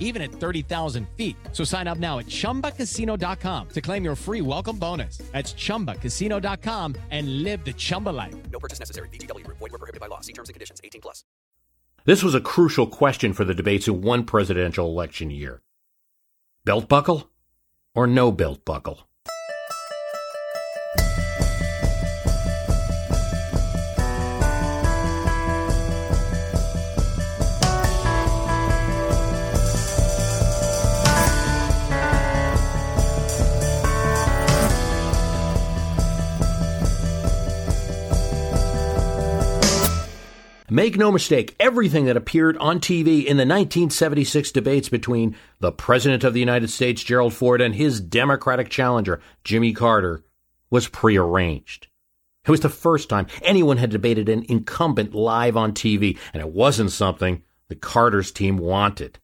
even at 30,000 feet. So sign up now at chumbacasino.com to claim your free welcome bonus. That's chumbacasino.com and live the Chumba life. No purchase necessary. VGW Group. Void were prohibited by law. See terms and conditions. 18 plus. This was a crucial question for the debates in one presidential election year. Belt buckle or no belt buckle? Make no mistake, everything that appeared on TV in the 1976 debates between the President of the United States, Gerald Ford, and his Democratic challenger, Jimmy Carter, was prearranged. It was the first time anyone had debated an incumbent live on TV, and it wasn't something the Carter's team wanted.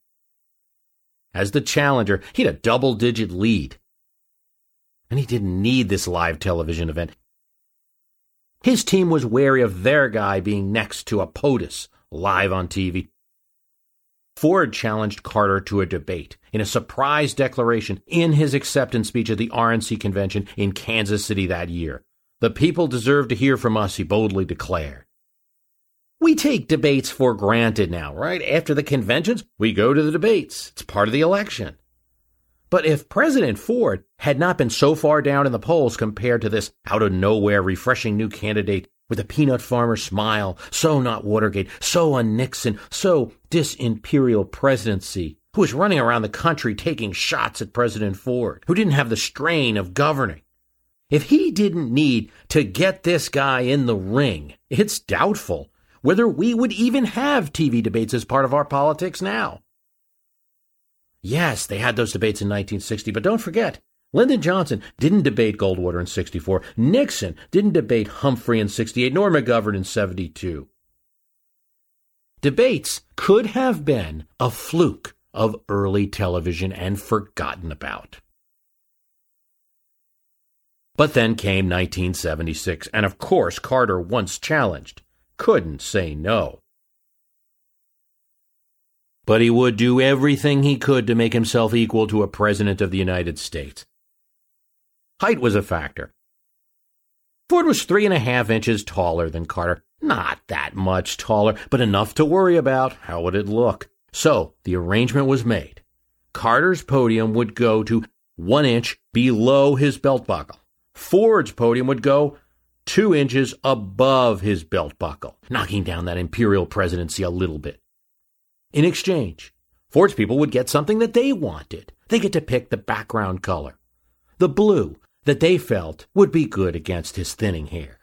As the challenger, he had a double digit lead. And he didn't need this live television event. His team was wary of their guy being next to a POTUS live on TV. Ford challenged Carter to a debate in a surprise declaration in his acceptance speech at the RNC convention in Kansas City that year. The people deserve to hear from us, he boldly declared. We take debates for granted now, right? After the conventions, we go to the debates. It's part of the election. But if President Ford had not been so far down in the polls compared to this out of nowhere refreshing new candidate with a peanut farmer smile, so not Watergate, so un Nixon, so disimperial presidency, who was running around the country taking shots at President Ford, who didn't have the strain of governing. If he didn't need to get this guy in the ring, it's doubtful whether we would even have TV debates as part of our politics now. Yes, they had those debates in 1960, but don't forget, Lyndon Johnson didn't debate Goldwater in 64. Nixon didn't debate Humphrey in 68, nor McGovern in 72. Debates could have been a fluke of early television and forgotten about. But then came 1976, and of course, Carter, once challenged, couldn't say no but he would do everything he could to make himself equal to a president of the United States. Height was a factor. Ford was three and a half inches taller than Carter. Not that much taller, but enough to worry about. How would it look? So the arrangement was made. Carter's podium would go to one inch below his belt buckle. Ford's podium would go two inches above his belt buckle, knocking down that imperial presidency a little bit. In exchange, Ford's people would get something that they wanted. They get to pick the background color, the blue that they felt would be good against his thinning hair,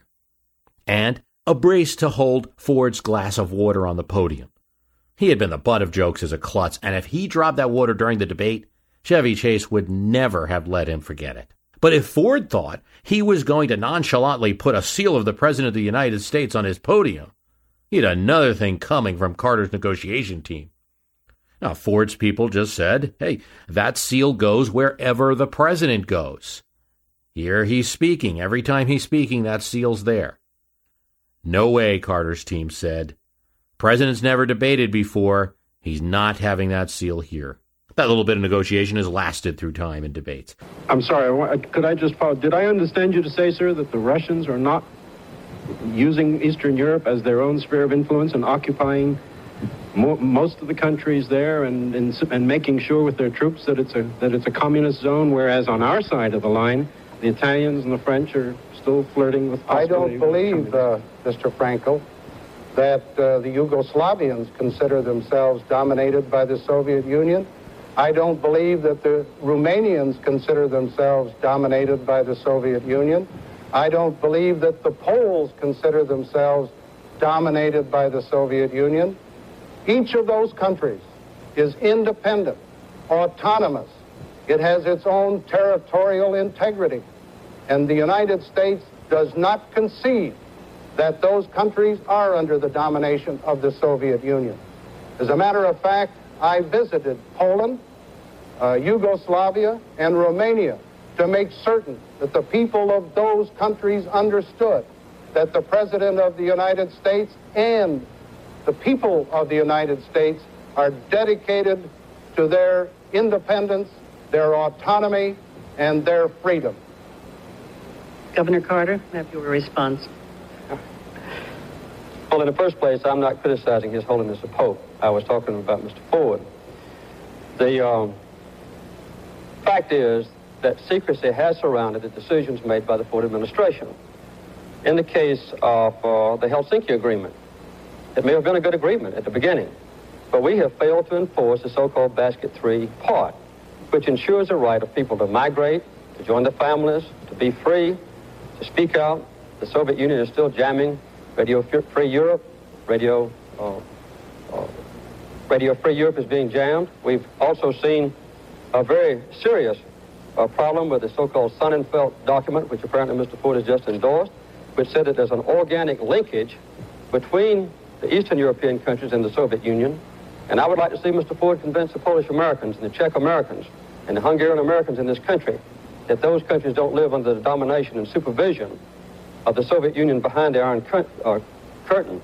and a brace to hold Ford's glass of water on the podium. He had been the butt of jokes as a klutz, and if he dropped that water during the debate, Chevy Chase would never have let him forget it. But if Ford thought he was going to nonchalantly put a seal of the President of the United States on his podium, he had another thing coming from Carter's negotiation team. Now, Ford's people just said, hey, that seal goes wherever the president goes. Here he's speaking. Every time he's speaking, that seal's there. No way, Carter's team said. President's never debated before. He's not having that seal here. That little bit of negotiation has lasted through time and debates. I'm sorry, could I just follow? Did I understand you to say, sir, that the Russians are not using Eastern Europe as their own sphere of influence and occupying mo most of the countries there and, and, and making sure with their troops that it's a that it's a communist zone, whereas on our side of the line, the Italians and the French are still flirting with. I don't believe, uh, Mr. Frankel, that uh, the Yugoslavians consider themselves dominated by the Soviet Union. I don't believe that the Romanians consider themselves dominated by the Soviet Union. I don't believe that the Poles consider themselves dominated by the Soviet Union. Each of those countries is independent, autonomous. It has its own territorial integrity. And the United States does not concede that those countries are under the domination of the Soviet Union. As a matter of fact, I visited Poland, uh, Yugoslavia, and Romania to make certain that the people of those countries understood that the President of the United States and the people of the United States are dedicated to their independence, their autonomy, and their freedom. Governor Carter, have your response. Well, in the first place, I'm not criticizing His Holiness the Pope. I was talking about Mr. Ford. The um, fact is that secrecy has surrounded the decisions made by the Ford administration. In the case of uh, the Helsinki Agreement, it may have been a good agreement at the beginning, but we have failed to enforce the so-called Basket 3 part, which ensures the right of people to migrate, to join their families, to be free, to speak out. The Soviet Union is still jamming Radio Free Europe, Radio, uh, uh, Radio Free Europe is being jammed. We've also seen a very serious uh, problem with the so-called Sonnenfeldt document, which apparently Mr. Ford has just endorsed, which said that there's an organic linkage between the Eastern European countries and the Soviet Union. And I would like to see Mr. Ford convince the Polish Americans and the Czech Americans and the Hungarian Americans in this country that those countries don't live under the domination and supervision of the Soviet Union behind the Iron cur- uh, Curtain.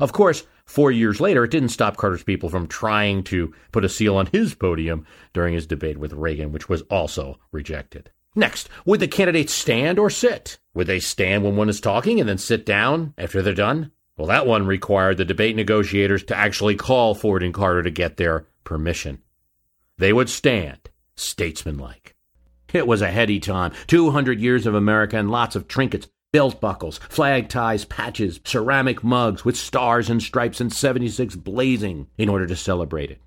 Of course, four years later, it didn't stop Carter's people from trying to put a seal on his podium during his debate with Reagan, which was also rejected. Next, would the candidates stand or sit? Would they stand when one is talking and then sit down after they're done? Well, that one required the debate negotiators to actually call Ford and Carter to get their permission. They would stand, statesmanlike. It was a heady time. 200 years of America and lots of trinkets, belt buckles, flag ties, patches, ceramic mugs with stars and stripes and 76 blazing in order to celebrate it.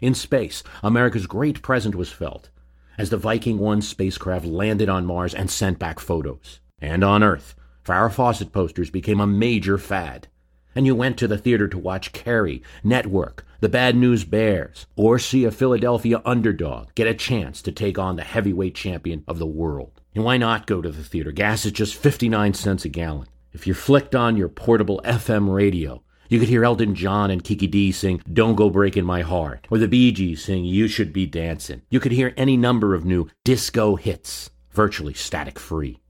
In space, America's great present was felt as the Viking 1 spacecraft landed on Mars and sent back photos. And on Earth, Farrah Fawcett posters became a major fad. And you went to the theater to watch Carrie, Network, The Bad News Bears, or see a Philadelphia underdog get a chance to take on the heavyweight champion of the world. And why not go to the theater? Gas is just 59 cents a gallon. If you flicked on your portable FM radio, you could hear Elton John and Kiki Dee sing Don't Go Breaking My Heart, or the Bee Gees sing You Should Be Dancing. You could hear any number of new disco hits, virtually static free.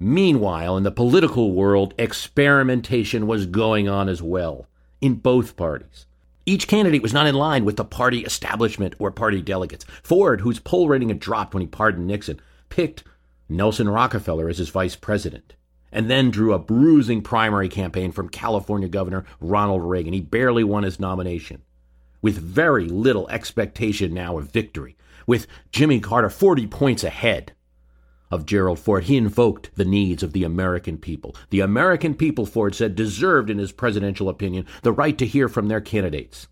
Meanwhile, in the political world, experimentation was going on as well, in both parties. Each candidate was not in line with the party establishment or party delegates. Ford, whose poll rating had dropped when he pardoned Nixon, picked Nelson Rockefeller as his vice president, and then drew a bruising primary campaign from California Governor Ronald Reagan. He barely won his nomination. With very little expectation now of victory, with Jimmy Carter 40 points ahead of Gerald Ford, he invoked the needs of the American people. The American people, Ford said, deserved, in his presidential opinion, the right to hear from their candidates.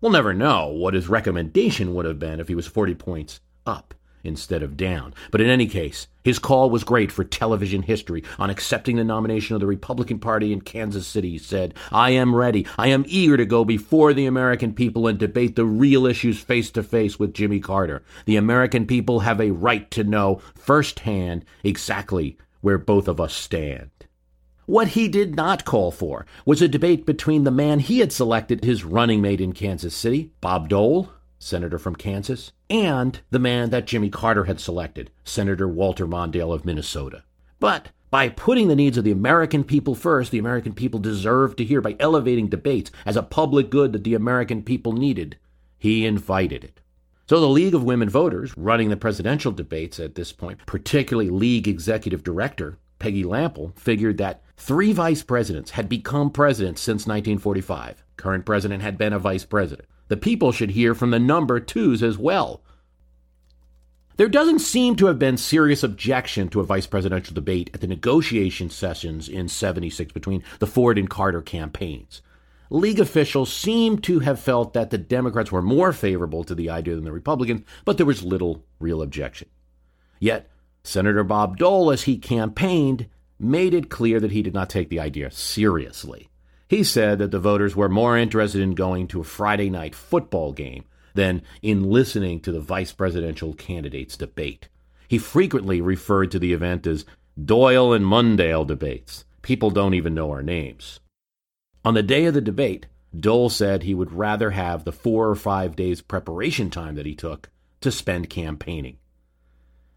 We'll never know what his recommendation would have been if he was 40 points up instead of down. But in any case, his call was great for television history. On accepting the nomination of the Republican Party in Kansas City, he said, I am ready. I am eager to go before the American people and debate the real issues face to face with Jimmy Carter. The American people have a right to know firsthand exactly where both of us stand. What he did not call for was a debate between the man he had selected his running mate in Kansas City, Bob Dole, senator from Kansas, and the man that Jimmy Carter had selected, Senator Walter Mondale of Minnesota. But by putting the needs of the American people first, the American people deserved to hear, by elevating debates as a public good that the American people needed, he invited it. So the League of Women Voters, running the presidential debates at this point, particularly League Executive Director Peggy Lampl, figured that three vice presidents had become presidents since 1945. Current president had been a vice president. The people should hear from the number twos as well. There doesn't seem to have been serious objection to a vice presidential debate at the negotiation sessions in 76 between the Ford and Carter campaigns. League officials seem to have felt that the Democrats were more favorable to the idea than the Republicans, but there was little real objection. Yet, Senator Bob Dole, as he campaigned, made it clear that he did not take the idea seriously. He said that the voters were more interested in going to a Friday night football game than in listening to the vice presidential candidate's debate. He frequently referred to the event as Doyle and Mundale debates. People don't even know our names. On the day of the debate, Dole said he would rather have the four or five days preparation time that he took to spend campaigning.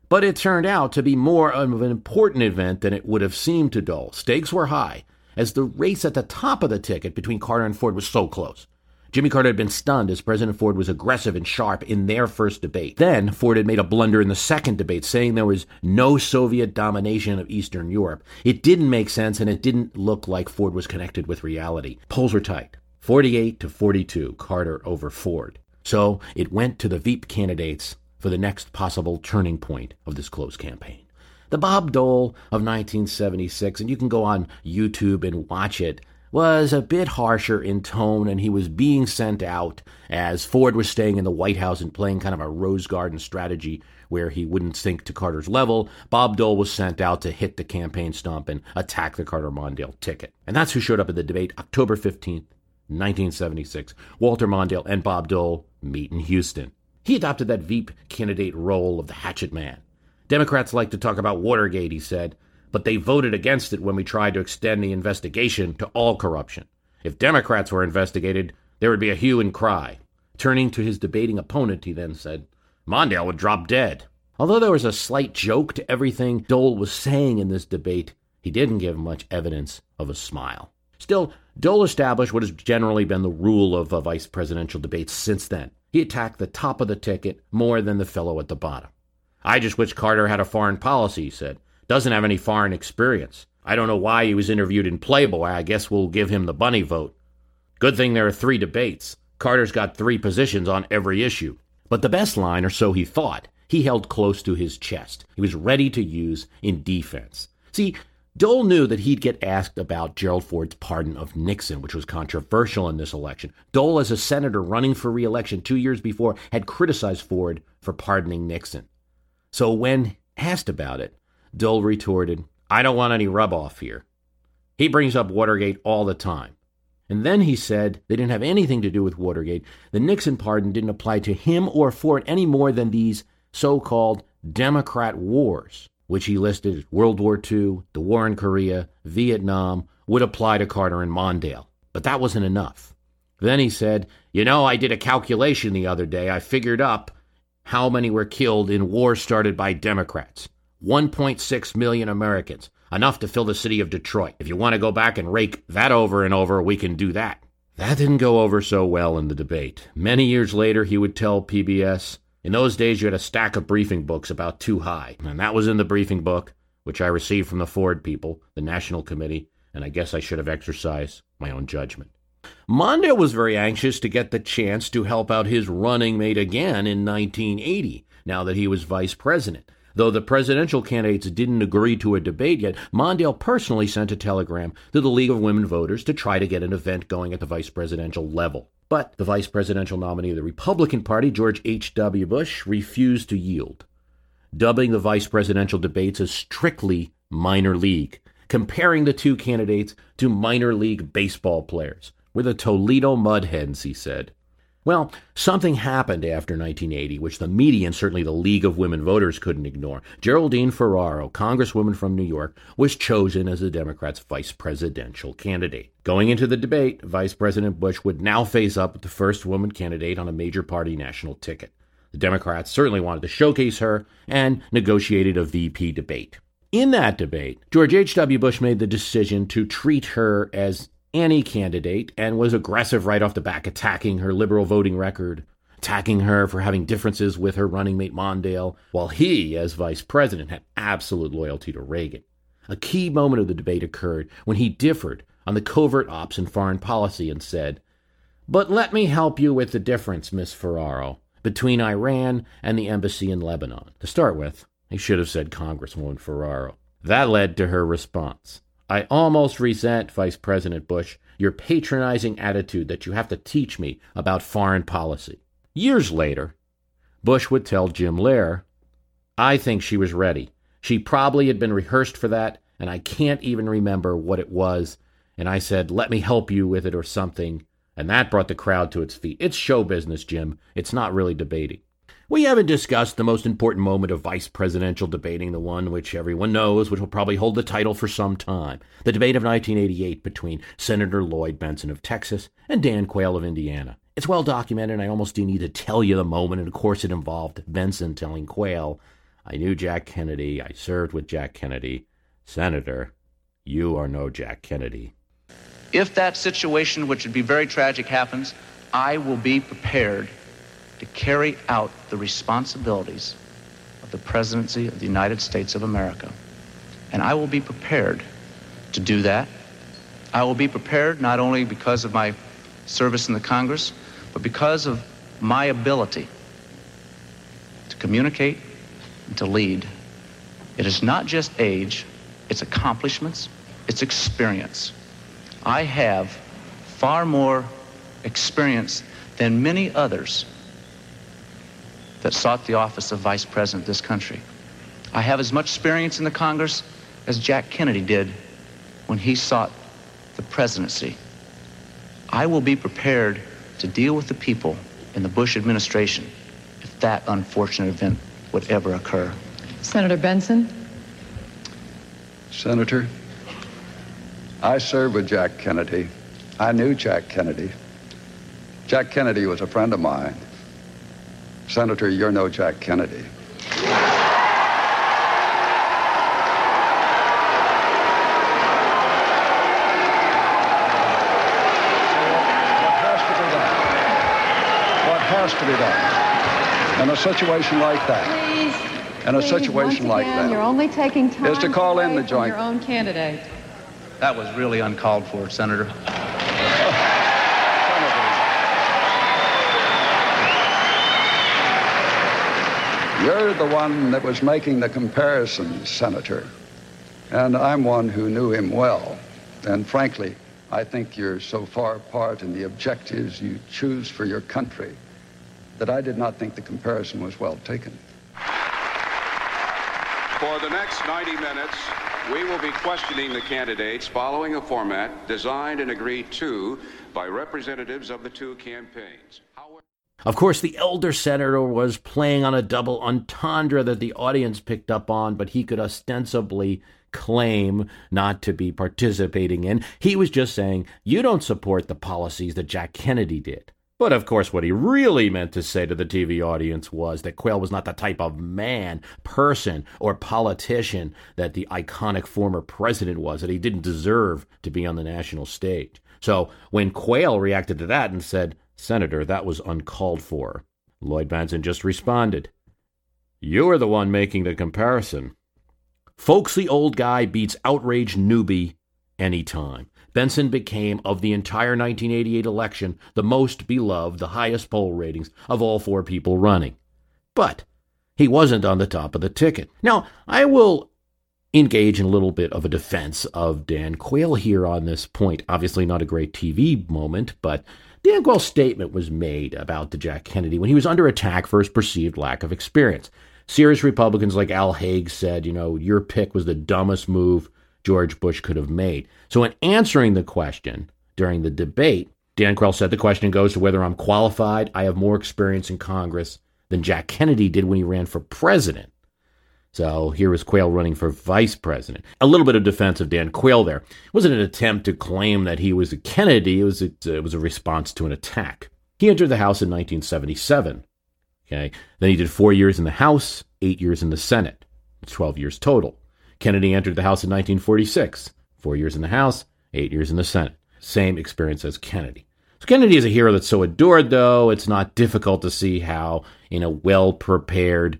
But it turned out to be more of an important event than it would have seemed to Dole. Stakes were high, as the race at the top of the ticket between Carter and Ford was so close. Jimmy Carter had been stunned as President Ford was aggressive and sharp in their first debate. Then, Ford had made a blunder in the second debate, saying there was no Soviet domination of Eastern Europe. It didn't make sense, and it didn't look like Ford was connected with reality. Polls were tight 48 to 42, Carter over Ford. So it went to the Veep candidates for the next possible turning point of this close campaign. The Bob Dole of 1976, and you can go on YouTube and watch it, was a bit harsher in tone, and he was being sent out as Ford was staying in the White House and playing kind of a Rose Garden strategy where he wouldn't sink to Carter's level. Bob Dole was sent out to hit the campaign stump and attack the Carter Mondale ticket. And that's who showed up at the debate October 15th, 1976. Walter Mondale and Bob Dole meet in Houston. He adopted that Veep candidate role of the hatchet man. Democrats like to talk about Watergate, he said, but they voted against it when we tried to extend the investigation to all corruption. If Democrats were investigated, there would be a hue and cry. Turning to his debating opponent, he then said, Mondale would drop dead. Although there was a slight joke to everything Dole was saying in this debate, he didn't give much evidence of a smile. Still, Dole established what has generally been the rule of a vice presidential debates since then. He attacked the top of the ticket more than the fellow at the bottom. I just wish Carter had a foreign policy, he said. Doesn't have any foreign experience. I don't know why he was interviewed in Playboy. I guess we'll give him the bunny vote. Good thing there are three debates. Carter's got three positions on every issue. But the best line, or so he thought, he held close to his chest. He was ready to use in defense. See, Dole knew that he'd get asked about Gerald Ford's pardon of Nixon, which was controversial in this election. Dole, as a senator running for reelection two years before, had criticized Ford for pardoning Nixon. So when asked about it, Dole retorted, I don't want any rub off here. He brings up Watergate all the time. And then he said they didn't have anything to do with Watergate. The Nixon pardon didn't apply to him or Ford any more than these so called Democrat wars which he listed as World War II, the war in Korea, Vietnam, would apply to Carter and Mondale. But that wasn't enough. Then he said, You know, I did a calculation the other day. I figured up how many were killed in wars started by Democrats 1.6 million Americans, enough to fill the city of Detroit. If you want to go back and rake that over and over, we can do that. That didn't go over so well in the debate. Many years later, he would tell PBS, in those days, you had a stack of briefing books about too high, and that was in the briefing book, which I received from the Ford people, the National Committee, and I guess I should have exercised my own judgment. Mondale was very anxious to get the chance to help out his running mate again in 1980, now that he was vice president. Though the presidential candidates didn't agree to a debate yet, Mondale personally sent a telegram to the League of Women Voters to try to get an event going at the vice presidential level. But the vice presidential nominee of the Republican Party, George H.W. Bush, refused to yield, dubbing the vice presidential debates as strictly minor league, comparing the two candidates to minor league baseball players. The Toledo Mudhens, he said. Well, something happened after 1980, which the media and certainly the League of Women Voters couldn't ignore. Geraldine Ferraro, Congresswoman from New York, was chosen as the Democrats' vice presidential candidate. Going into the debate, Vice President Bush would now face up with the first woman candidate on a major party national ticket. The Democrats certainly wanted to showcase her and negotiated a VP debate. In that debate, George H.W. Bush made the decision to treat her as any candidate and was aggressive right off the back, attacking her liberal voting record, attacking her for having differences with her running mate Mondale, while he, as vice president, had absolute loyalty to Reagan. A key moment of the debate occurred when he differed on the covert ops and foreign policy and said, But let me help you with the difference, Miss Ferraro, between Iran and the embassy in Lebanon. To start with, he should have said Congresswoman Ferraro. That led to her response. I almost resent, Vice President Bush, your patronizing attitude that you have to teach me about foreign policy. Years later, Bush would tell Jim Lehrer, I think she was ready. She probably had been rehearsed for that, and I can't even remember what it was. And I said, Let me help you with it or something. And that brought the crowd to its feet. It's show business, Jim. It's not really debating. We haven't discussed the most important moment of vice presidential debating, the one which everyone knows, which will probably hold the title for some time. The debate of 1988 between Senator Lloyd Bentsen of Texas and Dan Quayle of Indiana. It's well documented, and I almost do need to tell you the moment, and of course it involved Bentsen telling Quayle, I knew Jack Kennedy, I served with Jack Kennedy. Senator, you are no Jack Kennedy. If that situation, which would be very tragic, happens, I will be prepared to carry out the responsibilities of the presidency of the United States of America. And I will be prepared to do that. I will be prepared not only because of my service in the Congress, but because of my ability to communicate and to lead. It is not just age, it's accomplishments, it's experience. I have far more experience than many others that sought the office of vice president of this country. I have as much experience in the Congress as Jack Kennedy did when he sought the presidency. I will be prepared to deal with the people in the Bush administration if that unfortunate event would ever occur. Senator Bentsen? Senator, I served with Jack Kennedy. I knew Jack Kennedy. Jack Kennedy was a friend of mine. Senator, you're no Jack Kennedy. What has to be done in a situation like that? Please. In a please, situation once like again, that. You're only taking time Is to call in the joint- your own candidate. That was really uncalled for, Senator. You're the one that was making the comparison, Senator. And I'm one who knew him well. And frankly, I think you're so far apart in the objectives you choose for your country that I did not think the comparison was well taken. For the next 90 minutes, we will be questioning the candidates following a format designed and agreed to by representatives of the two campaigns. Of course, the elder senator was playing on a double entendre that the audience picked up on, but he could ostensibly claim not to be participating in. He was just saying, You don't support the policies that Jack Kennedy did. But of course, what he really meant to say to the TV audience was that Quayle was not the type of man, person, or politician that the iconic former president was, that he didn't deserve to be on the national stage. So when Quayle reacted to that and said, Senator, that was uncalled for, Lloyd Bentsen just responded, You are the one making the comparison. Folksy old guy beats outraged newbie anytime. Bentsen became, of the entire 1988 election, the most beloved, the highest poll ratings of all four people running. But he wasn't on the top of the ticket. Now, I will engage in a little bit of a defense of Dan Quayle here on this point. Obviously, not a great TV moment, but Dan Quayle's statement was made about the Jack Kennedy when he was under attack for his perceived lack of experience. Serious Republicans like Al Haig said, you know, your pick was the dumbest move George Bush could have made. So, in answering the question during the debate, Dan Quayle said the question goes to whether I'm qualified. I have more experience in Congress than Jack Kennedy did when he ran for president. So here was Quayle running for vice president. A little bit of defense of Dan Quayle there. It wasn't an attempt to claim that he was a Kennedy. It was a, uh, it was a response to an attack. He entered the House in 1977. Okay, then he did four years in the House, eight years in the Senate, 12 years total. Kennedy entered the House in 1946, four years in the House, eight years in the Senate. Same experience as Kennedy. So Kennedy is a hero that's so adored, though, it's not difficult to see how, in a well prepared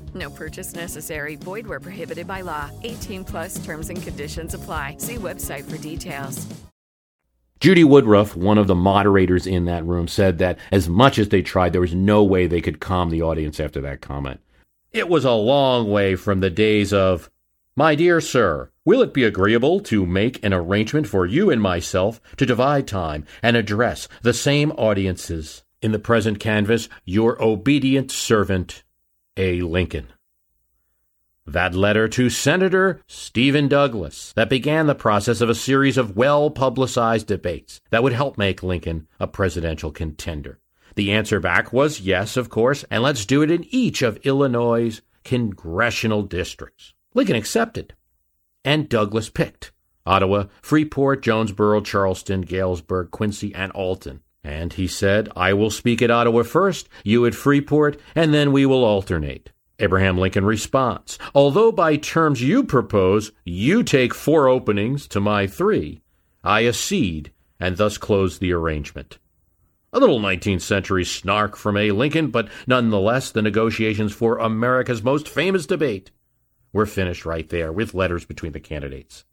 No purchase necessary. Void where prohibited by law. 18 plus terms and conditions apply. See website for details. Judy Woodruff, one of the moderators in that room, said that as much as they tried, there was no way they could calm the audience after that comment. It was a long way from the days of, My dear sir, will it be agreeable to make an arrangement for you and myself to divide time and address the same audiences? In the present canvass, your obedient servant, A. Lincoln. That letter to Senator Stephen Douglas that began the process of a series of well publicized debates that would help make Lincoln a presidential contender. The answer back was yes, of course, and let's do it in each of Illinois' congressional districts. Lincoln accepted, and Douglas picked Ottawa, Freeport, Jonesboro, Charleston, Galesburg, Quincy, and Alton. And he said, I will speak at Ottawa first, you at Freeport, and then we will alternate. Abraham Lincoln responds, Although by terms you propose, you take four openings to my three, I accede and thus close the arrangement. A little 19th century snark from A. Lincoln, but nonetheless, the negotiations for America's most famous debate were finished right there with letters between the candidates.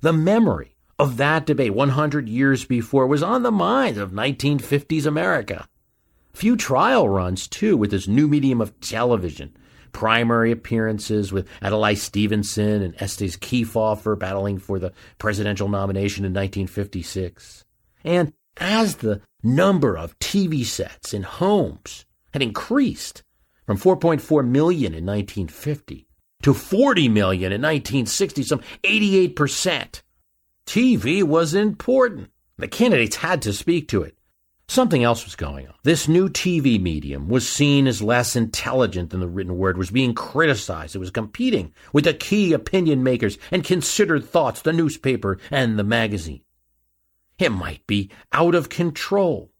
The memory of that debate 100 years before was on the minds of 1950s America. Few trial runs, too, with this new medium of television. Primary appearances with Adlai Stevenson and Estes Kefauver battling for the presidential nomination in 1956. And as the number of TV sets in homes had increased from 4.4 million in 1950 to 40 million in 1960, some 88%. TV was important. The candidates had to speak to it. Something else was going on. This new TV medium was seen as less intelligent than the written word, was being criticized. It was competing with the key opinion makers and considered thoughts, the newspaper and the magazine. It might be out of control.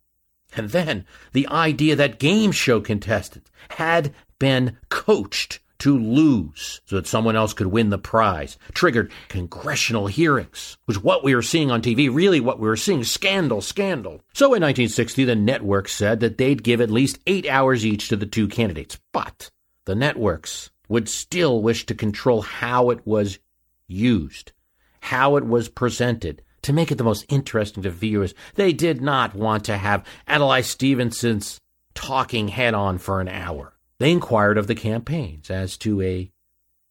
And then the idea that game show contestants had been coached to lose so that someone else could win the prize triggered congressional hearings was what we were seeing on TV really what we were seeing scandal scandal so in 1960 the network said that they'd give at least 8 hours each to the two candidates but the networks would still wish to control how it was used how it was presented to make it the most interesting to viewers. They did not want to have Adlai Stevenson's talking head on for an hour. They inquired of the campaigns as to a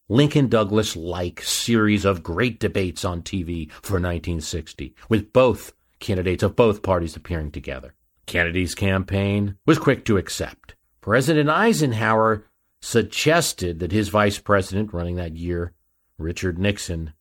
Lincoln Douglas like series of great debates on TV for 1960, with both candidates of both parties appearing together. Kennedy's campaign was quick to accept. President Eisenhower suggested that his vice president running that year, Richard Nixon,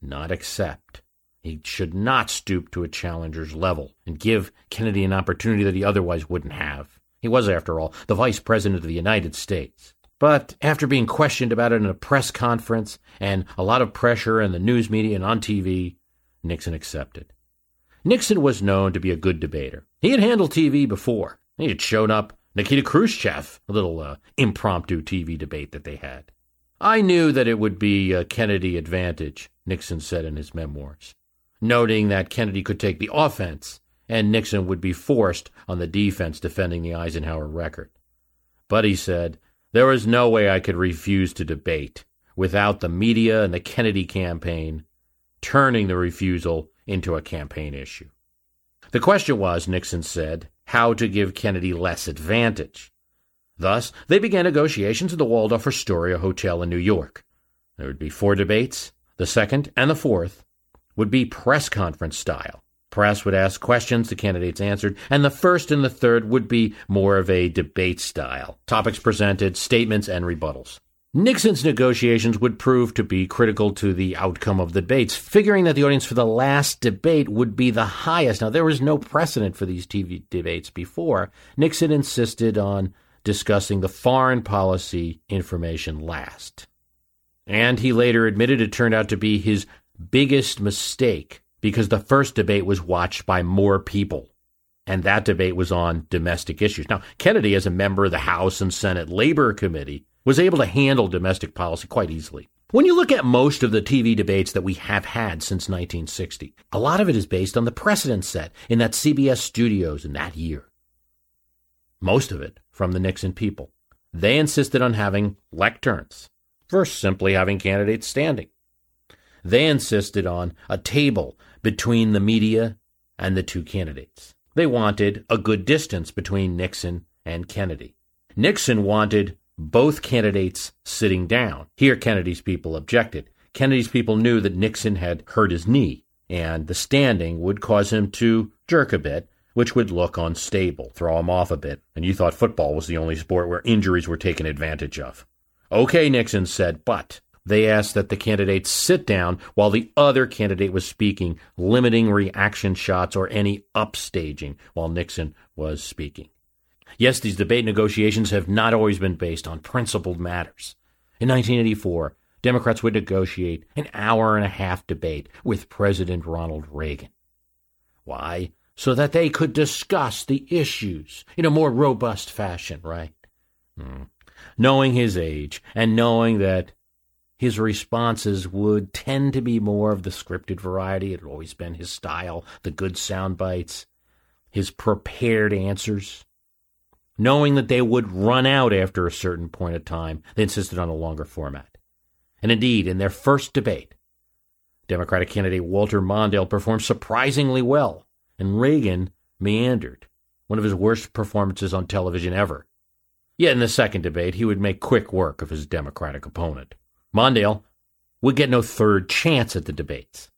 not accept. He should not stoop to a challenger's level and give Kennedy an opportunity that he otherwise wouldn't have. He was, after all, the Vice President of the United States. But after being questioned about it in a press conference and a lot of pressure in the news media and on TV, Nixon accepted. Nixon was known to be a good debater. He had handled TV before. He had shown up Nikita Khrushchev, a little uh, impromptu TV debate that they had. I knew that it would be a Kennedy advantage, Nixon said in his memoirs noting that Kennedy could take the offense and Nixon would be forced on the defense defending the Eisenhower record. But he said, there was no way I could refuse to debate without the media and the Kennedy campaign turning the refusal into a campaign issue. The question was, Nixon said, how to give Kennedy less advantage. Thus, they began negotiations at the Waldorf Astoria Hotel in New York. There would be four debates. The second and the fourth would be press conference style. Press would ask questions, the candidates answered, and the first and the third would be more of a debate style. Topics presented, statements, and rebuttals. Nixon's negotiations would prove to be critical to the outcome of the debates, figuring that the audience for the last debate would be the highest. Now, there was no precedent for these TV debates before. Nixon insisted on discussing the foreign policy information last. And he later admitted it turned out to be his biggest mistake because the first debate was watched by more people. And that debate was on domestic issues. Now, Kennedy, as a member of the House and Senate Labor Committee, was able to handle domestic policy quite easily. When you look at most of the TV debates that we have had since 1960, a lot of it is based on the precedent set in that CBS studios in that year. Most of it from the Nixon people. They insisted on having lecterns versus simply having candidates standing. They insisted on a table between the media and the two candidates. They wanted a good distance between Nixon and Kennedy. Nixon wanted both candidates sitting down. Here, Kennedy's people objected. Kennedy's people knew that Nixon had hurt his knee, and the standing would cause him to jerk a bit, which would look unstable, throw him off a bit, and you thought football was the only sport where injuries were taken advantage of. Okay, Nixon said, but they asked that the candidates sit down while the other candidate was speaking, limiting reaction shots or any upstaging while Nixon was speaking. Yes, these debate negotiations have not always been based on principled matters. In 1984, Democrats would negotiate an hour and a half debate with President Ronald Reagan. Why? So that they could discuss the issues in a more robust fashion, right? Hmm. Knowing his age and knowing that his responses would tend to be more of the scripted variety, it had always been his style, the good sound bites, his prepared answers. Knowing that they would run out after a certain point of time, they insisted on a longer format. And indeed, in their first debate, Democratic candidate Walter Mondale performed surprisingly well, and Reagan meandered, one of his worst performances on television ever. Yet in the second debate, he would make quick work of his Democratic opponent. Mondale would get no third chance at the debates.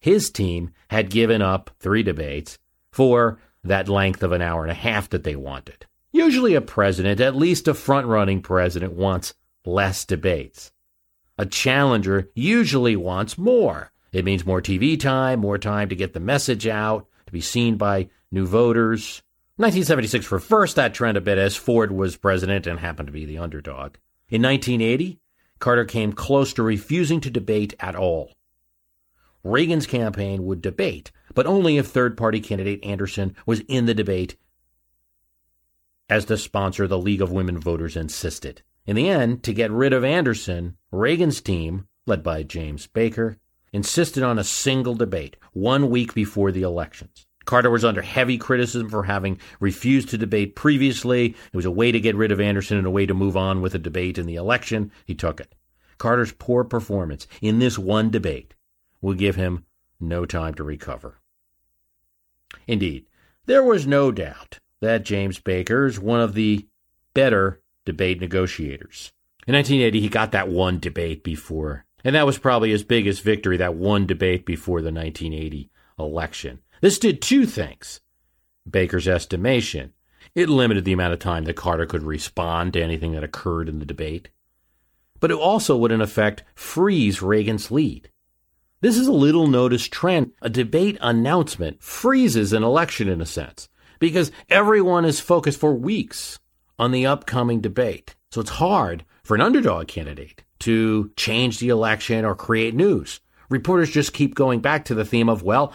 His team had given up three debates for that length of an hour and a half that they wanted. Usually, a president, at least a front running president, wants less debates. A challenger usually wants more. It means more TV time, more time to get the message out, to be seen by new voters. 1976 reversed that trend a bit as Ford was president and happened to be the underdog. In 1980, Carter came close to refusing to debate at all. Reagan's campaign would debate, but only if third party candidate Anderson was in the debate, as the sponsor, the League of Women Voters, insisted. In the end, to get rid of Anderson, Reagan's team, led by James Baker, insisted on a single debate one week before the elections. Carter was under heavy criticism for having refused to debate previously. It was a way to get rid of Anderson and a way to move on with a debate in the election. He took it. Carter's poor performance in this one debate will give him no time to recover. Indeed, there was no doubt that James Baker is one of the better debate negotiators. In 1980, he got that one debate before, and that was probably his biggest victory, that one debate before the 1980 election. This did two things. Baker's estimation. It limited the amount of time that Carter could respond to anything that occurred in the debate. But it also would, in effect, freeze Reagan's lead. This is a little noticed trend. A debate announcement freezes an election in a sense, because everyone is focused for weeks on the upcoming debate. So it's hard for an underdog candidate to change the election or create news. Reporters just keep going back to the theme of, well,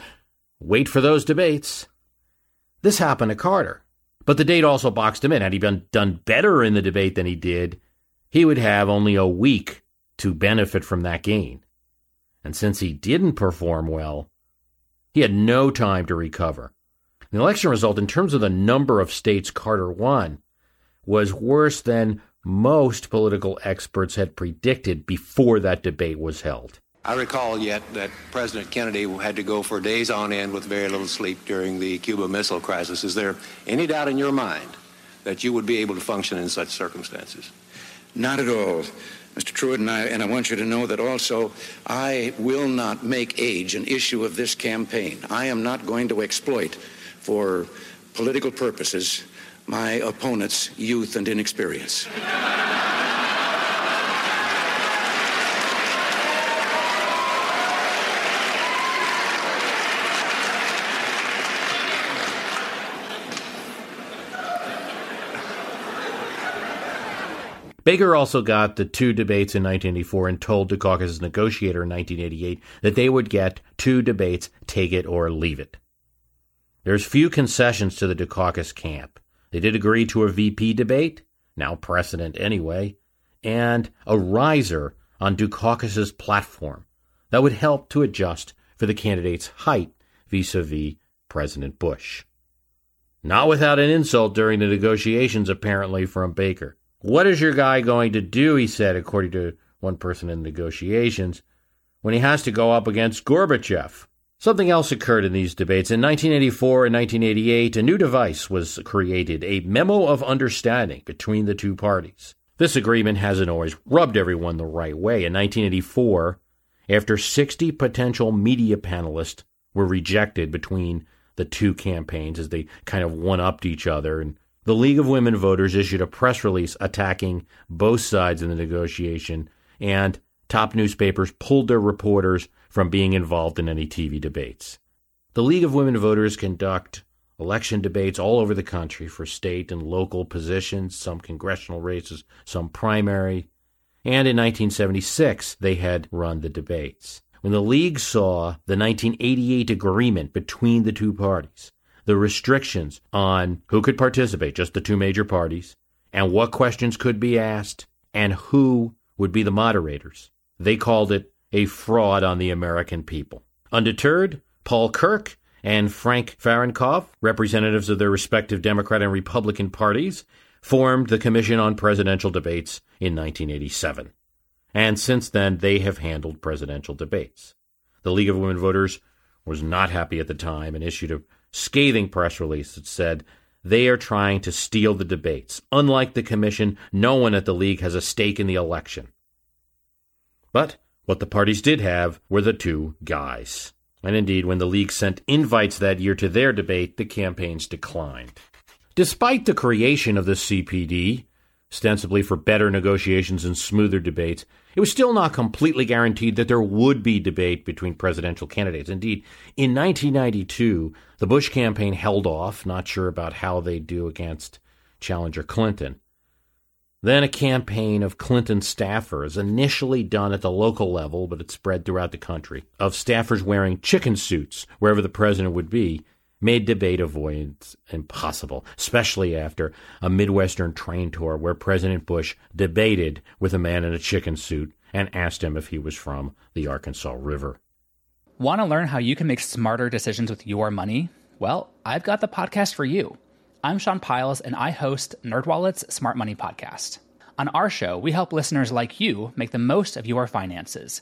wait for those debates. This happened to Carter. But the date also boxed him in. Had he been done better in the debate than he did, he would have only a week to benefit from that gain. And since he didn't perform well, he had no time to recover. The election result, in terms of the number of states Carter won, was worse than most political experts had predicted before that debate was held. I recall yet that President Kennedy had to go for days on end with very little sleep during the Cuba Missile Crisis. Is there any doubt in your mind that you would be able to function in such circumstances? Not at all, Mr. Trewhitt, and I, and I want you to know that also I will not make age an issue of this campaign. I am not going to exploit for political purposes my opponent's youth and inexperience. Baker also got the two debates in 1984 and told Dukakis' negotiator in 1988 that they would get two debates, take it or leave it. There's few concessions to the Dukakis camp. They did agree to a VP debate, now precedent anyway, and a riser on Dukakis' platform that would help to adjust for the candidate's height vis-a-vis President Bush. Not without an insult during the negotiations, apparently, from Baker. What is your guy going to do, he said, according to one person in negotiations, when he has to go up against Gorbachev? Something else occurred in these debates. In 1984 and 1988, a new device was created, a memo of understanding between the two parties. This agreement hasn't always rubbed everyone the right way. In 1984, after 60 potential media panelists were rejected between the two campaigns as they kind of one upped each other, and the League of Women Voters issued a press release attacking both sides in the negotiation, and top newspapers pulled their reporters from being involved in any TV debates. The League of Women Voters conduct election debates all over the country for state and local positions, some congressional races, some primary. And in 1976, they had run the debates. When the League saw the 1988 agreement between the two parties, the restrictions on who could participate, just the two major parties, and what questions could be asked, and who would be the moderators, they called it a fraud on the American people. Undeterred, Paul Kirk and Frank Fahrenkopf, representatives of their respective Democrat and Republican parties, formed the Commission on Presidential Debates in 1987. And since then, they have handled presidential debates. The League of Women Voters was not happy at the time and issued a scathing press release that said they are trying to steal the debates. Unlike the Commission, no one at the League has a stake in the election. But what the parties did have were the two guys. And indeed, when the League sent invites that year to their debate, the campaigns declined. Despite the creation of the CPD, ostensibly for better negotiations and smoother debates, it was still not completely guaranteed that there would be debate between presidential candidates. Indeed, in 1992, the Bush campaign held off, not sure about how they'd do against challenger Clinton. Then a campaign of Clinton staffers, initially done at the local level, but it spread throughout the country, of staffers wearing chicken suits wherever the president would be, made debate avoidance impossible, especially after a Midwestern train tour where President Bush debated with a man in a chicken suit and asked him if he was from the Arkansas River. Want to learn how you can make smarter decisions with your money? Well, I've got the podcast for you. I'm Sean Pyles, and I host NerdWallet's Smart Money Podcast. On our show, we help listeners like you make the most of your finances.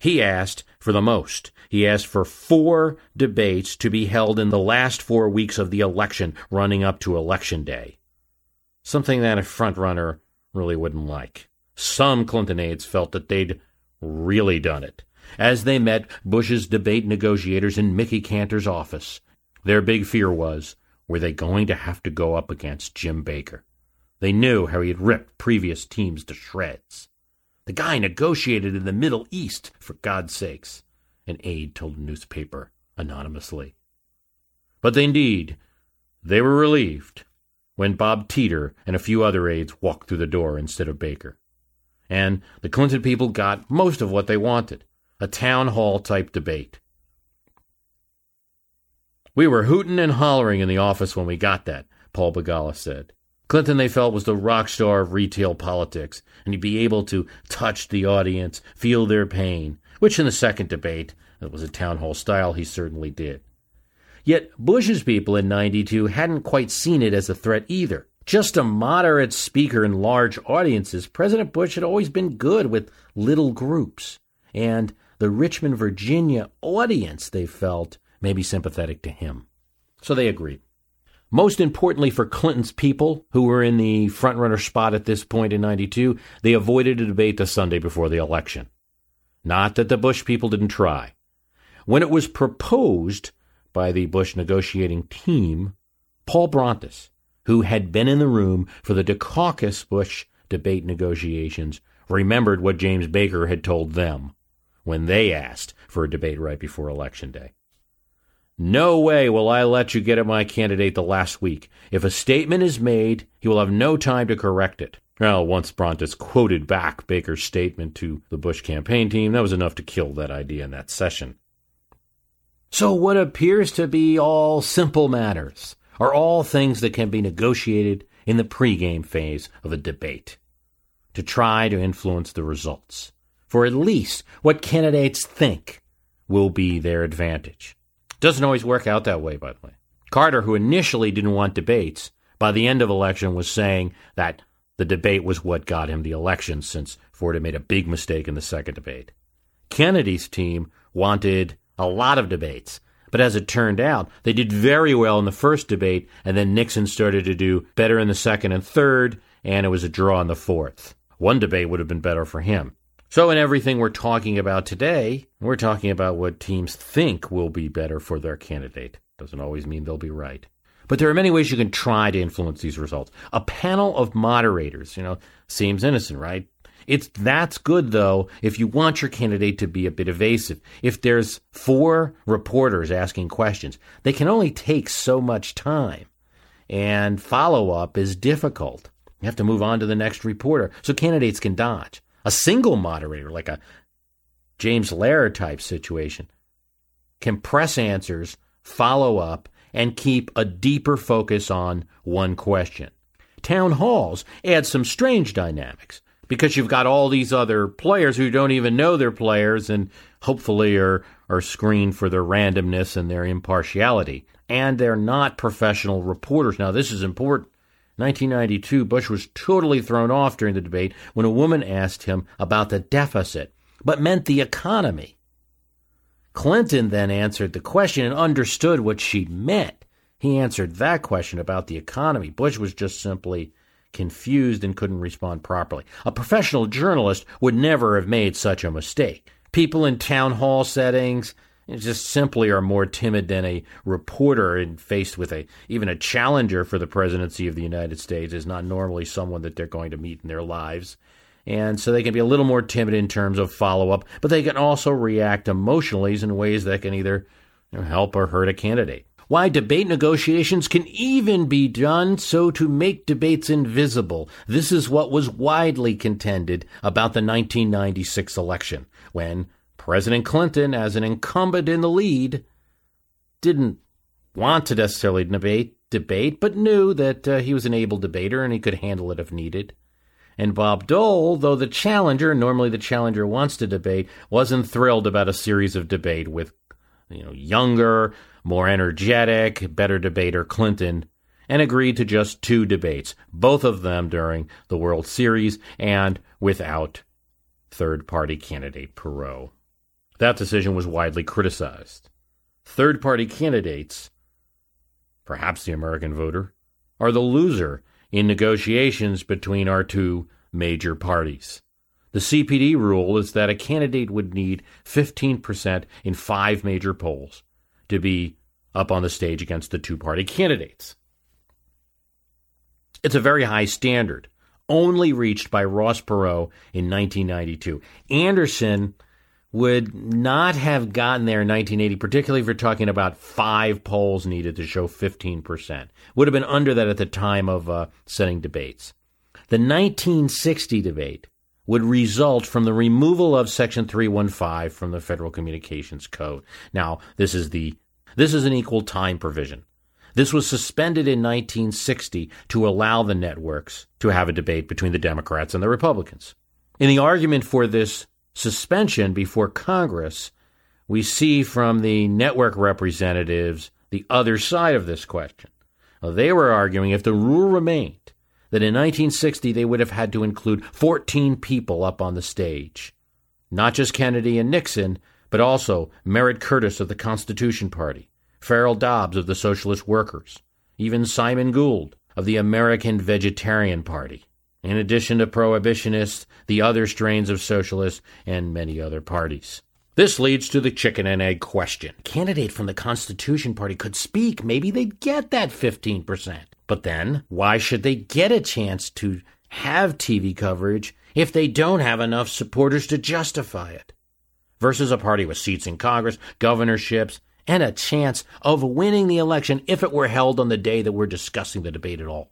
he asked for the most. He asked for four debates to be held in the last four weeks of the election, running up to Election Day. Something that a frontrunner really wouldn't like. Some Clinton aides felt that they'd really done it. As they met Bush's debate negotiators in Mickey Kantor's office, their big fear was were they going to have to go up against Jim Baker? They knew how he had ripped previous teams to shreds. The guy negotiated in the Middle East, for God's sakes, an aide told a newspaper anonymously. But indeed, they were relieved when Bob Teeter and a few other aides walked through the door instead of Baker. And the Clinton people got most of what they wanted a town hall type debate. We were hooting and hollering in the office when we got that, Paul Begala said. Clinton, they felt, was the rock star of retail politics, and he'd be able to touch the audience, feel their pain, which in the second debate, that was a town hall style, he certainly did. Yet Bush's people in 92 hadn't quite seen it as a threat either. Just a moderate speaker in large audiences, President Bush had always been good with little groups. And the Richmond, Virginia audience, they felt, may be sympathetic to him. So they agreed. Most importantly for Clinton's people, who were in the frontrunner spot at this point in 92, they avoided a debate the Sunday before the election. Not that the Bush people didn't try. When it was proposed by the Bush negotiating team, Paul Brountas, who had been in the room for the Dukakis Bush debate negotiations, remembered what James Baker had told them when they asked for a debate right before Election Day. No way will I let you get at my candidate the last week. If a statement is made, he will have no time to correct it. Well, once Brountas quoted back Baker's statement to the Bush campaign team, that was enough to kill that idea in that session. So, what appears to be all simple matters are all things that can be negotiated in the pregame phase of a debate to try to influence the results for at least what candidates think will be their advantage. Doesn't always work out that way, by the way. Carter, who initially didn't want debates, by the end of election was saying that the debate was what got him the election since Ford had made a big mistake in the second debate. Kennedy's team wanted a lot of debates, but as it turned out, they did very well in the first debate, and then Nixon started to do better in the second and third, and it was a draw in the fourth. One debate would have been better for him. So, in everything we're talking about today, we're talking about what teams think will be better for their candidate. Doesn't always mean they'll be right. But there are many ways you can try to influence these results. A panel of moderators, you know, seems innocent, right? It's that's good though if you want your candidate to be a bit evasive. If there's four reporters asking questions, they can only take so much time. And follow up is difficult. You have to move on to the next reporter. So candidates can dodge. A single moderator, like a James Lehrer type situation, can press answers, follow up, and keep a deeper focus on one question. Town halls add some strange dynamics because you've got all these other players who don't even know they're players and hopefully are, are screened for their randomness and their impartiality. And they're not professional reporters. Now, this is important. 1992, Bush was totally thrown off during the debate when a woman asked him about the deficit, but meant the economy. Clinton then answered the question and understood what she meant. He answered that question about the economy. Bush was just simply confused and couldn't respond properly. A professional journalist would never have made such a mistake. People in town hall settings just simply are more timid than a reporter and faced with a even a challenger for the presidency of the United States is not normally someone that they're going to meet in their lives. And so they can be a little more timid in terms of follow up, but they can also react emotionally in ways that can either help or hurt a candidate why debate negotiations can even be done so to make debates invisible. This is what was widely contended about the 1996 election, when President Clinton, as an incumbent in the lead, didn't want to necessarily debate, debate but knew that uh, he was an able debater and he could handle it if needed. And Bob Dole, though the challenger, normally the challenger wants to debate, wasn't thrilled about a series of debate with you know, younger, more energetic, better debater Clinton, and agreed to just two debates, both of them during the World Series and without third party candidate Perot. That decision was widely criticized. Third party candidates, perhaps the American voter, are the loser in negotiations between our two major parties. The CPD rule is that a candidate would need 15% in five major polls to be up on the stage against the two party candidates. It's a very high standard, only reached by Ross Perot in 1992. Anderson would not have gotten there in 1980, particularly if you're talking about five polls needed to show 15%. Would have been under that at the time of uh, setting debates. The 1960 debate would result from the removal of Section 315 from the Federal Communications Code. Now, this is the this is an equal time provision. This was suspended in 1960 to allow the networks to have a debate between the Democrats and the Republicans. In the argument for this suspension before Congress, we see from the network representatives the other side of this question. Now, they were arguing if the rule remained that in 1960 they would have had to include 14 people up on the stage. Not just Kennedy and Nixon, but also Merritt Curtis of the Constitution Party, Farrell Dobbs of the Socialist Workers, even Symon Gould of the American Vegetarian Party, in addition to prohibitionists, the other strains of socialists, and many other parties. This leads to the chicken and egg question. A candidate from the Constitution Party could speak. Maybe they'd get that 15%. But then, why should they get a chance to have TV coverage if they don't have enough supporters to justify it? Versus a party with seats in Congress, governorships, and a chance of winning the election if it were held on the day that we're discussing the debate at all.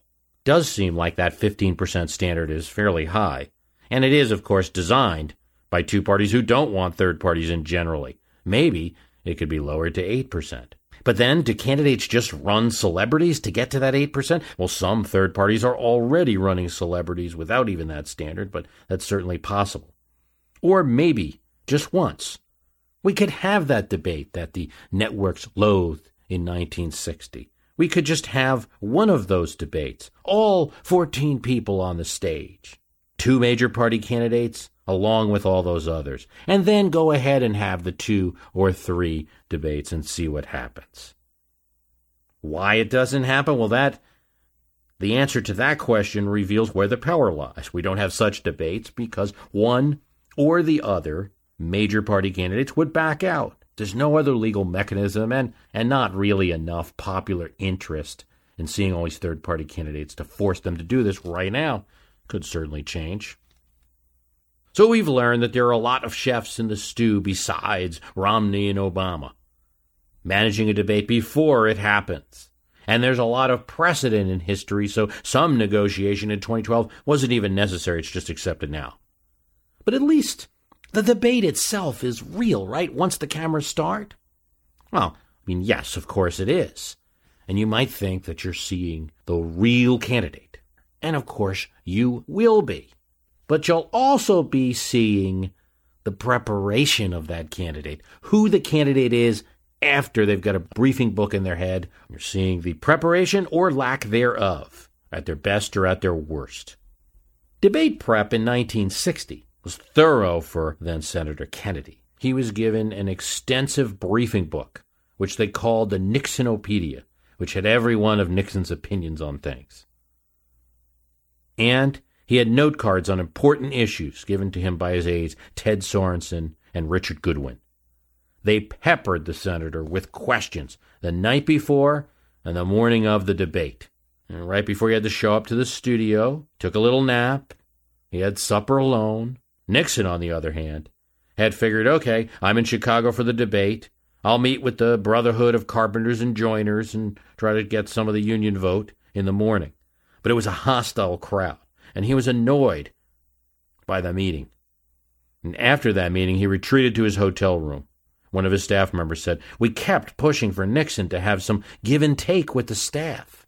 Does seem like that 15% standard is fairly high. And it is, of course, designed by two parties who don't want third parties in generally. Maybe it could be lowered to 8%. But then, do candidates just run celebrities to get to that 8%? Well, some third parties are already running celebrities without even that standard, but that's certainly possible. Or maybe, just once, we could have that debate that the networks loathed in 1960. We could just have one of those debates, all 14 people on the stage, two major party candidates, along with all those others, and then go ahead and have the two or three debates and see what happens. Why it doesn't happen? Well, that the answer to that question reveals where the power lies. We don't have such debates because one or the other major party candidates would back out. There's no other legal mechanism and, and not really enough popular interest in seeing all these third party candidates to force them to do this right now. Could certainly change. So we've learned that there are a lot of chefs in the stew besides Romney and Obama, managing a debate before it happens. And there's a lot of precedent in history, so some negotiation in 2012 wasn't even necessary. It's just accepted now. But at least the debate itself is real, right? Once the cameras start? Well, I mean, yes, of course it is. And you might think that you're seeing the real candidate. And of course, you will be but you'll also be seeing the preparation of that candidate, who the candidate is after they've got a briefing book in their head. You're seeing the preparation or lack thereof at their best or at their worst. Debate prep in 1960 was thorough for then Senator Kennedy. He was given an extensive briefing book, which they called the Nixonopedia, which had every one of Nixon's opinions on things. And he had note cards on important issues given to him by his aides, Ted Sorensen and Richard Goodwin. They peppered the senator with questions the night before and the morning of the debate. And right before he had to show up to the studio, took a little nap. He had supper alone. Nixon, on the other hand, had figured, okay, I'm in Chicago for the debate. I'll meet with the Brotherhood of Carpenters and Joiners and try to get some of the union vote in the morning. But it was a hostile crowd and he was annoyed by the meeting. And after that meeting, he retreated to his hotel room. One of his staff members said, We kept pushing for Nixon to have some give and take with the staff.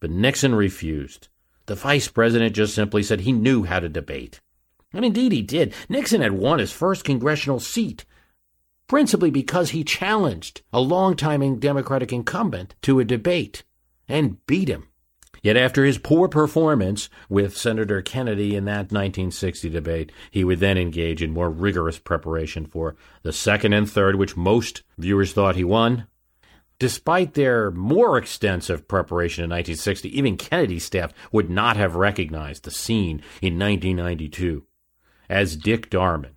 But Nixon refused. The vice president just simply said he knew how to debate. And indeed he did. Nixon had won his first congressional seat, principally because he challenged a long-timing Democratic incumbent to a debate and beat him. Yet after his poor performance with Senator Kennedy in that 1960 debate, he would then engage in more rigorous preparation for the second and third, which most viewers thought he won. Despite their more extensive preparation in 1960, even Kennedy's staff would not have recognized the scene in 1992 as Dick Darman,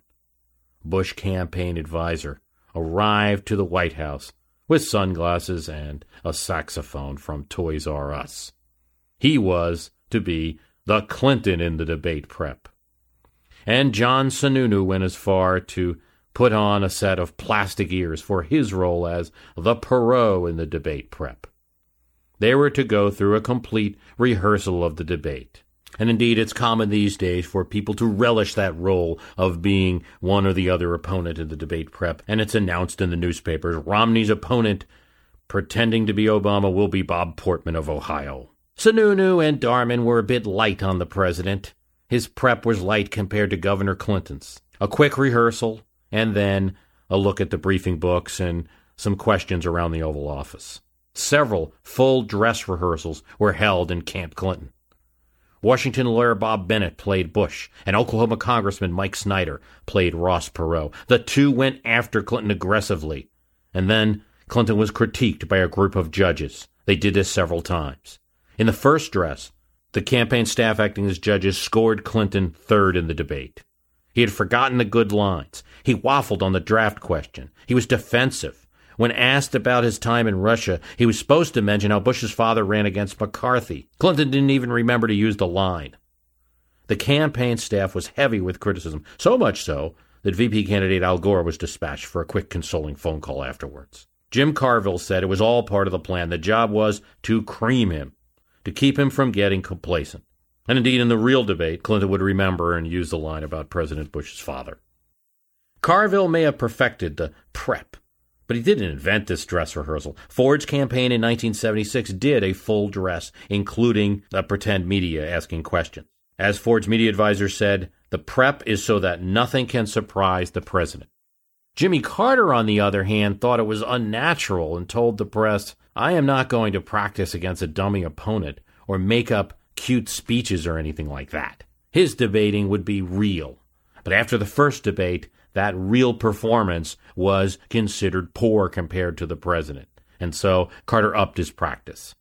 Bush campaign advisor, arrived to the White House with sunglasses and a saxophone from Toys R Us. He was to be the Clinton in the debate prep. And John Sununu went as far to put on a set of plastic ears for his role as the Perot in the debate prep. They were to go through a complete rehearsal of the debate. And indeed, it's common these days for people to relish that role of being one or the other opponent in the debate prep, and it's announced in the newspapers Romney's opponent, pretending to be Obama, will be Bob Portman of Ohio. Sununu and Darman were a bit light on the president. His prep was light compared to Governor Clinton's. A quick rehearsal, and then a look at the briefing books and some questions around the Oval Office. Several full dress rehearsals were held in Camp Clinton. Washington lawyer Bob Bennett played Bush, and Oklahoma Congressman Mike Synar played Ross Perot. The two went after Clinton aggressively, and then Clinton was critiqued by a group of judges. They did this several times. In the first dress, the campaign staff acting as judges scored Clinton third in the debate. He had forgotten the good lines. He waffled on the draft question. He was defensive. When asked about his time in Russia, he was supposed to mention how Bush's father ran against McCarthy. Clinton didn't even remember to use the line. The campaign staff was heavy with criticism, so much so that VP candidate Al Gore was dispatched for a quick consoling phone call afterwards. Jim Carville said it was all part of the plan. The job was to cream him, to keep him from getting complacent. And indeed, in the real debate, Clinton would remember and use the line about President Bush's father. Carville may have perfected the prep, but he didn't invent this dress rehearsal. Ford's campaign in 1976 did a full dress, including the pretend media asking questions. As Ford's media advisor said, the prep is so that nothing can surprise the president. Jimmy Carter, on the other hand, thought it was unnatural and told the press, I am not going to practice against a dummy opponent or make up cute speeches or anything like that. His debating would be real. But after the first debate, that real performance was considered poor compared to the president. And so Carter upped his practice.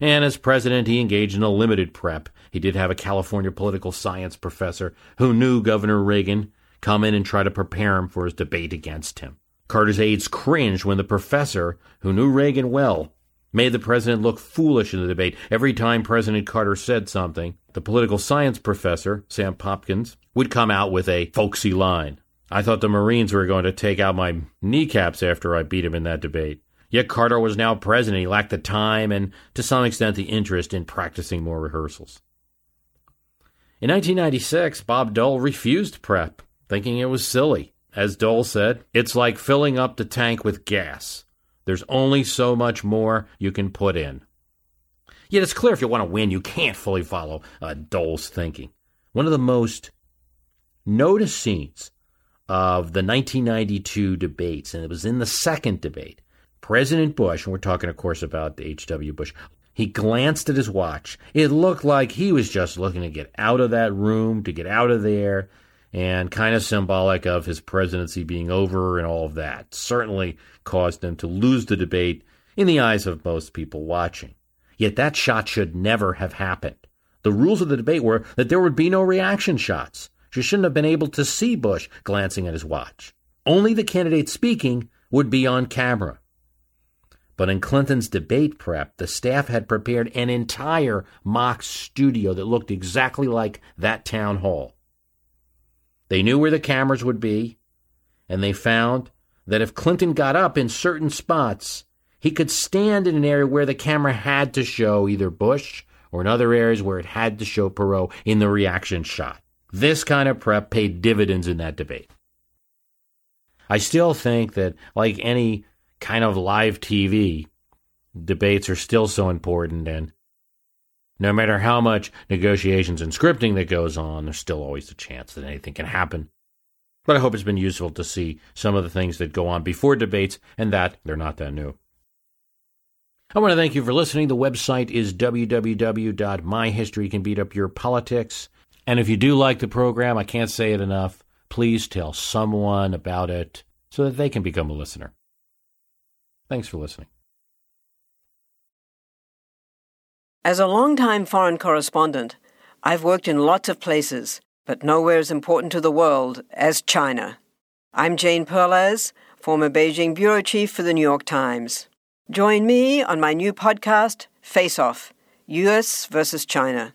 And as president, he engaged in a limited prep. He did have a California political science professor who knew Governor Reagan come in and try to prepare him for his debate against him. Carter's aides cringed when the professor, who knew Reagan well, made the president look foolish in the debate. Every time President Carter said something, the political science professor, Sam Popkins, would come out with a folksy line. I thought the Marines were going to take out my kneecaps after I beat him in that debate. Yet Carter was now president. He lacked the time and, to some extent, the interest in practicing more rehearsals. In 1996, Bob Dole refused prep thinking it was silly. As Dole said, it's like filling up the tank with gas. There's only so much more you can put in. Yet it's clear if you want to win, you can't fully follow uh, Dole's thinking. One of the most noticed scenes of the 1992 debates, and it was in the second debate, President Bush, and we're talking, of course, about H.W. Bush, he glanced at his watch. It looked like he was just looking to get out of that room, to get out of there, and kind of symbolic of his presidency being over and all of that. Certainly caused him to lose the debate in the eyes of most people watching. Yet that shot should never have happened. The rules of the debate were that there would be no reaction shots. You shouldn't have been able to see Bush glancing at his watch. Only the candidate speaking would be on camera. But in Clinton's debate prep, the staff had prepared an entire mock studio that looked exactly like that town hall. They knew where the cameras would be, and they found that if Clinton got up in certain spots, he could stand in an area where the camera had to show either Bush or in other areas where it had to show Perot in the reaction shot. This kind of prep paid dividends in that debate. I still think that, like any kind of live TV, debates are still so important, and no matter how much negotiations and scripting that goes on, there's still always a chance that anything can happen. But I hope it's been useful to see some of the things that go on before debates and that they're not that new. I want to thank you for listening. The website is www.myhistorycanbeatupyourpolitics. And if you do like the program, I can't say it enough, please tell someone about it so that they can become a listener. Thanks for listening. As a long-time foreign correspondent, I've worked in lots of places, but nowhere as important to the world as China. I'm Jane Perlez, former Beijing bureau chief for the New York Times. Join me on my new podcast, Face Off US versus China,